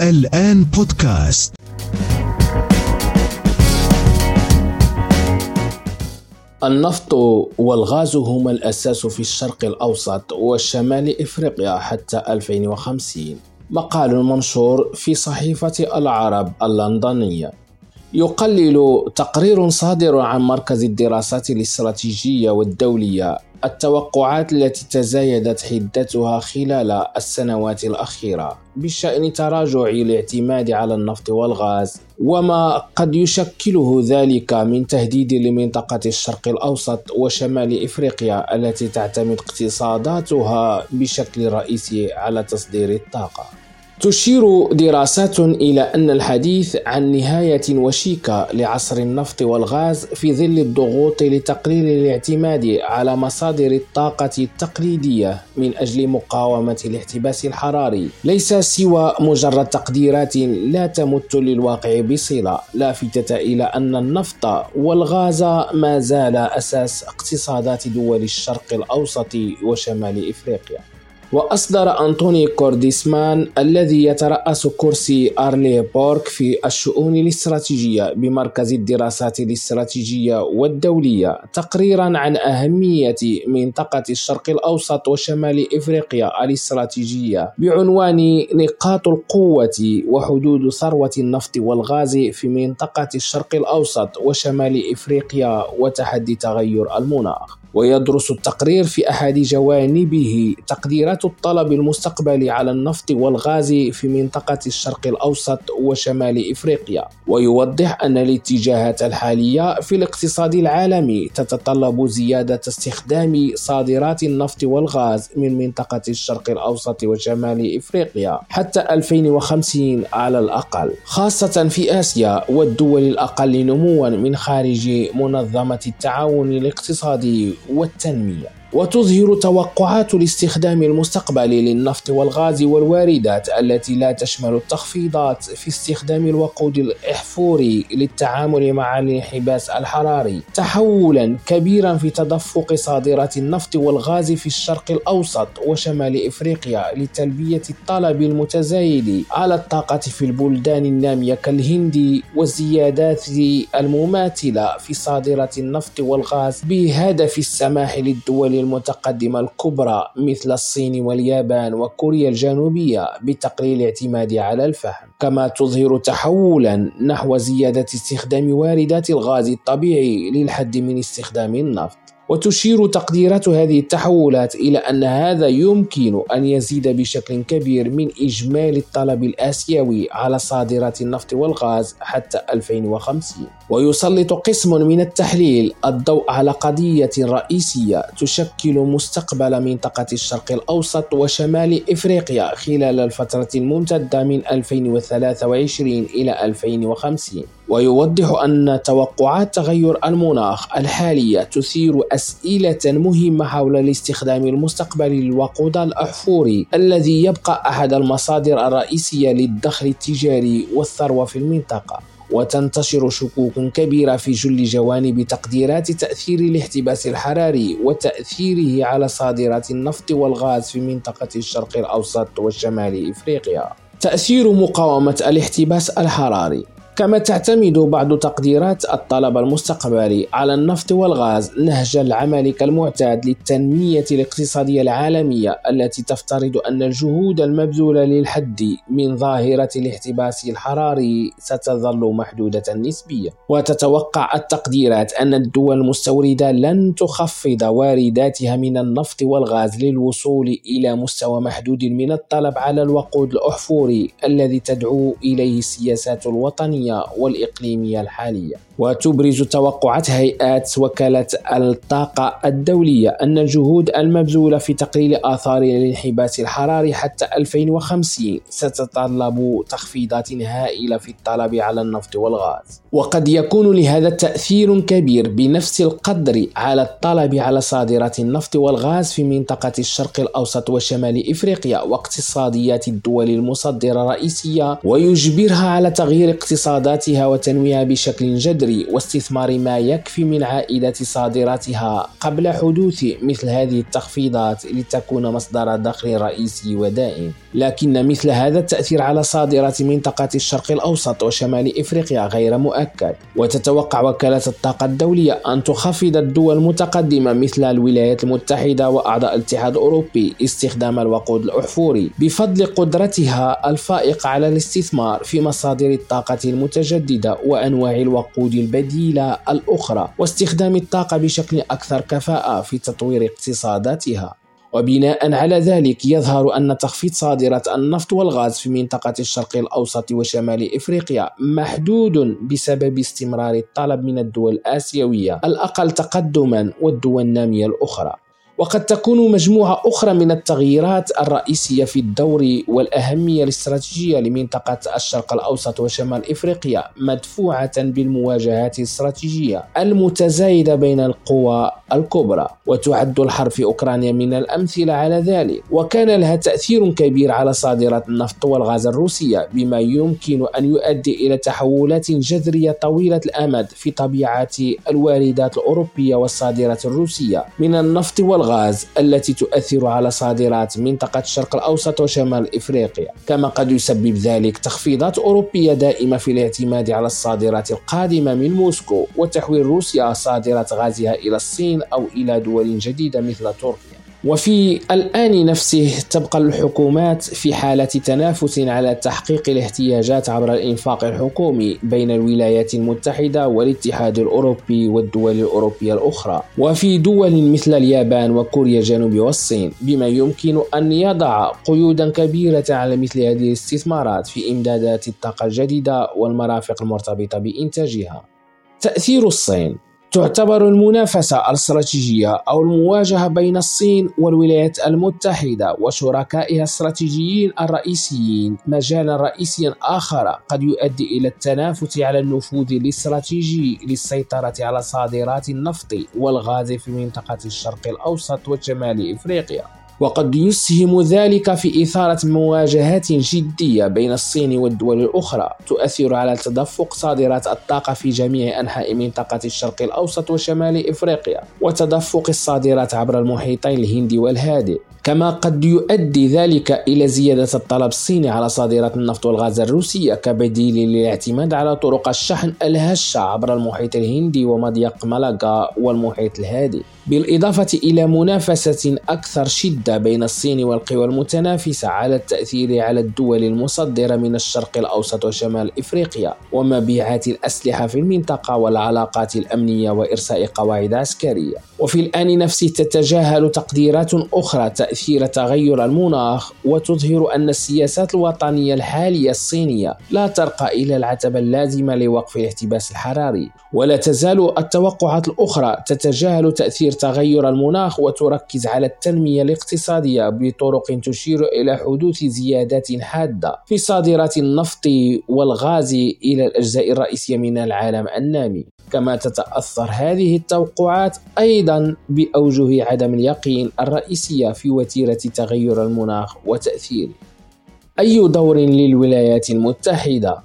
الآن بودكاست. النفط والغاز هما الأساس في الشرق الأوسط وشمال إفريقيا حتى 2050 مقال منشور في صحيفة العرب اللندنية. يقلل تقرير صادر عن مركز الدراسات الاستراتيجية والدولية التوقعات التي تزايدت حدتها خلال السنوات الأخيرة بشأن تراجع الاعتماد على النفط والغاز وما قد يشكله ذلك من تهديد لمنطقة الشرق الأوسط وشمال إفريقيا التي تعتمد اقتصاداتها بشكل رئيسي على تصدير الطاقة. تشير دراسات إلى أن الحديث عن نهاية وشيكة لعصر النفط والغاز في ظل الضغوط لتقليل الاعتماد على مصادر الطاقة التقليدية من أجل مقاومة الاحتباس الحراري. ليس سوى مجرد تقديرات لا تمت للواقع بصلة لافتة إلى أن النفط والغاز ما زال أساس اقتصادات دول الشرق الأوسط وشمال إفريقيا. وأصدر أنطوني كورديسمان الذي يترأس كرسي أرلي بورك في الشؤون الاستراتيجية بمركز الدراسات الاستراتيجية والدولية تقريرا عن أهمية منطقة الشرق الأوسط وشمال إفريقيا الاستراتيجية بعنوان نقاط القوة وحدود ثروة النفط والغاز في منطقة الشرق الأوسط وشمال إفريقيا وتحدي تغير المناخ. ويدرس التقرير في أحد جوانبه تقديرات الطلب المستقبلي على النفط والغاز في منطقة الشرق الأوسط وشمال إفريقيا. ويوضح أن الاتجاهات الحالية في الاقتصاد العالمي تتطلب زيادة استخدام صادرات النفط والغاز من منطقة الشرق الأوسط وشمال إفريقيا حتى 2050 على الأقل. خاصة في آسيا والدول الأقل نموا من خارج منظمة التعاون الاقتصادي. والتنمية. وتظهر توقعات الاستخدام المستقبلي للنفط والغاز والواردات التي لا تشمل التخفيضات في استخدام الوقود الإحفوري للتعامل مع الانحباس الحراري تحولا كبيرا في تدفق صادرات النفط والغاز في الشرق الأوسط وشمال إفريقيا لتلبية الطلب المتزايد على الطاقة في البلدان النامية كالهند والزيادات المماثلة في صادرات النفط والغاز بهدف السماح للدول المتقدمة الكبرى مثل الصين واليابان وكوريا الجنوبية بتقليل الاعتماد على الفحم كما تظهر تحولا نحو زيادة استخدام واردات الغاز الطبيعي للحد من استخدام النفط. وتشير تقديرات هذه التحولات إلى أن هذا يمكن أن يزيد بشكل كبير من إجمالي الطلب الآسيوي على صادرات النفط والغاز حتى 2050 ويسلط قسم من التحليل الضوء على قضية رئيسية تشكل مستقبل منطقة الشرق الأوسط وشمال إفريقيا خلال الفترة الممتدة من 2023 إلى 2050 ويوضح أن توقعات تغير المناخ الحالية تثير أسئلة مهمة حول الاستخدام المستقبلي للوقود الأحفوري الذي يبقى أحد المصادر الرئيسية للدخل التجاري والثروة في المنطقة وتنتشر شكوك كبيرة في جل جوانب تقديرات تأثير الاحتباس الحراري وتأثيره على صادرات النفط والغاز في منطقة الشرق الأوسط وشمال إفريقيا. تأثير مقاومة الاحتباس الحراري كما تعتمد بعض تقديرات الطلب المستقبلي على النفط والغاز نهج العمل كالمعتاد للتنمية الاقتصادية العالمية التي تفترض أن الجهود المبذولة للحد من ظاهرة الاحتباس الحراري ستظل محدودة نسبيا. وتتوقع التقديرات أن الدول المستوردة لن تخفض وارداتها من النفط والغاز للوصول إلى مستوى محدود من الطلب على الوقود الأحفوري الذي تدعو إليه السياسات الوطنية. الوطنية والإقليمية الحالية. وتبرز توقعات هيئات وكالة الطاقة الدولية أن الجهود المبذولة في تقليل آثار الانحباس الحراري حتى 2050 ستتطلب تخفيضات هائلة في الطلب على النفط والغاز. وقد يكون لهذا تأثير كبير بنفس القدر على الطلب على صادرات النفط والغاز في منطقة الشرق الأوسط وشمال إفريقيا واقتصاديات الدول المصدرة الرئيسية ويجبرها على تغيير اقتصاد اقتصاداتها وتنميها بشكل جذري واستثمار ما يكفي من عائدات صادراتها قبل حدوث مثل هذه التخفيضات لتكون مصدر دخل رئيسي ودائم. لكن مثل هذا التأثير على صادرات منطقة الشرق الأوسط وشمال إفريقيا غير مؤكد. وتتوقع وكالة الطاقة الدولية أن تخفض الدول المتقدمة مثل الولايات المتحدة وأعضاء الاتحاد الأوروبي استخدام الوقود الأحفوري بفضل قدرتها الفائقة على الاستثمار في مصادر الطاقة المتجددة. وأنواع الوقود البديلة الأخرى واستخدام الطاقة بشكل أكثر كفاءة في تطوير اقتصاداتها. وبناء على ذلك يظهر أن تخفيض صادرات النفط والغاز في منطقة الشرق الأوسط وشمال إفريقيا محدود بسبب استمرار الطلب من الدول الآسيوية الأقل تقدما والدول النامية الأخرى. وقد تكون مجموعة أخرى من التغييرات الرئيسية في الدور والأهمية الاستراتيجية لمنطقة الشرق الأوسط وشمال إفريقيا مدفوعة بالمواجهات الاستراتيجية المتزايدة بين القوى الكبرى. وتعد الحرب في أوكرانيا من الأمثلة على ذلك. وكان لها تأثير كبير على صادرات النفط والغاز الروسية بما يمكن أن يؤدي إلى تحولات جذرية طويلة الأمد في طبيعة الواردات الأوروبية والصادرات الروسية من النفط والغاز. الغاز التي تؤثر على صادرات منطقة الشرق الأوسط وشمال إفريقيا. كما قد يسبب ذلك تخفيضات أوروبية دائمة في الاعتماد على الصادرات القادمة من موسكو وتحويل روسيا صادرات غازها إلى الصين أو إلى دول جديدة مثل تركيا. وفي الآن نفسه تبقى الحكومات في حالة تنافس على تحقيق الاحتياجات عبر الإنفاق الحكومي بين الولايات المتحدة والاتحاد الأوروبي والدول الأوروبية الأخرى. وفي دول مثل اليابان وكوريا الجنوبية والصين بما يمكن أن يضع قيودا كبيرة على مثل هذه الاستثمارات في إمدادات الطاقة الجديدة والمرافق المرتبطة بإنتاجها. تأثير الصين تعتبر المنافسة الاستراتيجية أو المواجهة بين الصين والولايات المتحدة وشركائها الاستراتيجيين الرئيسيين. مجالا رئيسيا آخر قد يؤدي إلى التنافس على النفوذ الاستراتيجي للسيطرة على صادرات النفط والغاز في منطقة الشرق الأوسط وشمال إفريقيا. وقد يسهم ذلك في إثارة مواجهات جدية بين الصين والدول الأخرى تؤثر على تدفق صادرات الطاقة في جميع أنحاء منطقة الشرق الأوسط وشمال إفريقيا وتدفق الصادرات عبر المحيطين الهندي والهادئ كما قد يؤدي ذلك إلى زيادة الطلب الصيني على صادرات النفط والغاز الروسية كبديل للاعتماد على طرق الشحن الهشة عبر المحيط الهندي ومضيق مالاغا والمحيط الهادئ بالإضافة إلى منافسة أكثر شدة بين الصين والقوى المتنافسة على التأثير على الدول المصدرة من الشرق الأوسط وشمال إفريقيا ومبيعات الأسلحة في المنطقة والعلاقات الأمنية وإرساء قواعد عسكرية. وفي الآن نفسه تتجاهل تقديرات أخرى تأثير تغير المناخ وتظهر أن السياسات الوطنية الحالية الصينية لا ترقى إلى العتبة اللازمة لوقف الاحتباس الحراري. ولا تزال التوقعات الأخرى تتجاهل تأثير تغير المناخ وتركز على التنمية الاقتصادية بطرق تشير إلى حدوث زيادات حادة في صادرات النفط والغاز إلى الأجزاء الرئيسية من العالم النامي. كما تتأثر هذه التوقعات أيضا بأوجه عدم اليقين الرئيسية في وتيرة تغير المناخ وتأثيره أي دور للولايات المتحدة.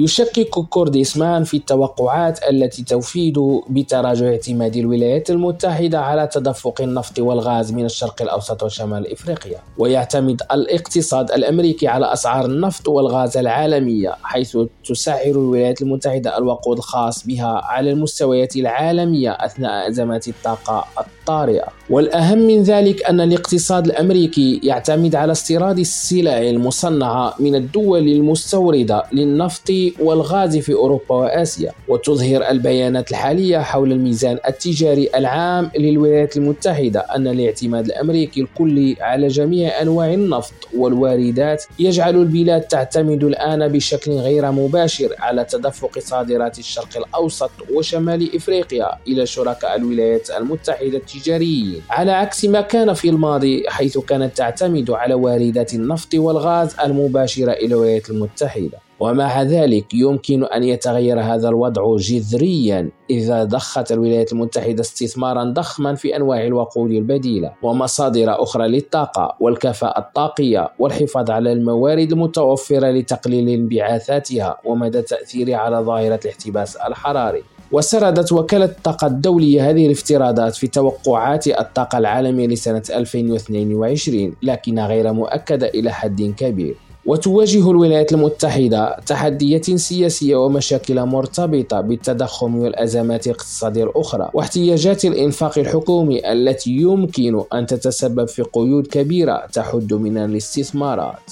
يشكك كورديسمان في التوقعات التي تفيد بتراجع اعتماد الولايات المتحدة على تدفق النفط والغاز من الشرق الأوسط وشمال إفريقيا. ويعتمد الاقتصاد الأمريكي على أسعار النفط والغاز العالمية حيث تسعر الولايات المتحدة الوقود الخاص بها على المستويات العالمية أثناء أزمات الطاقة الطارئة. والأهم من ذلك أن الاقتصاد الأمريكي يعتمد على استيراد السلع المصنعة من الدول المستوردة للنفط والغاز في أوروبا وآسيا. وتظهر البيانات الحالية حول الميزان التجاري العام للولايات المتحدة أن الاعتماد الأمريكي الكلي على جميع أنواع النفط والواردات يجعل البلاد تعتمد الآن بشكل غير مباشر على تدفق صادرات الشرق الأوسط وشمال إفريقيا إلى شركاء الولايات المتحدة التجاريين. على عكس ما كان في الماضي حيث كانت تعتمد على واردات النفط والغاز المباشرة إلى الولايات المتحدة. ومع ذلك يمكن أن يتغير هذا الوضع جذريا إذا ضخت الولايات المتحدة استثمارا ضخما في أنواع الوقود البديلة ومصادر أخرى للطاقة والكفاءة الطاقية والحفاظ على الموارد المتوفرة لتقليل انبعاثاتها ومدى تأثيرها على ظاهرة الاحتباس الحراري. وسردت وكالة الطاقة الدولية هذه الافتراضات في توقعات الطاقة العالمية لسنة 2022 لكنها غير مؤكدة إلى حد كبير. وتواجه الولايات المتحدة تحديات سياسية ومشاكل مرتبطة بالتضخم والأزمات الاقتصادية الأخرى واحتياجات الإنفاق الحكومي التي يمكن أن تتسبب في قيود كبيرة تحد من الاستثمارات.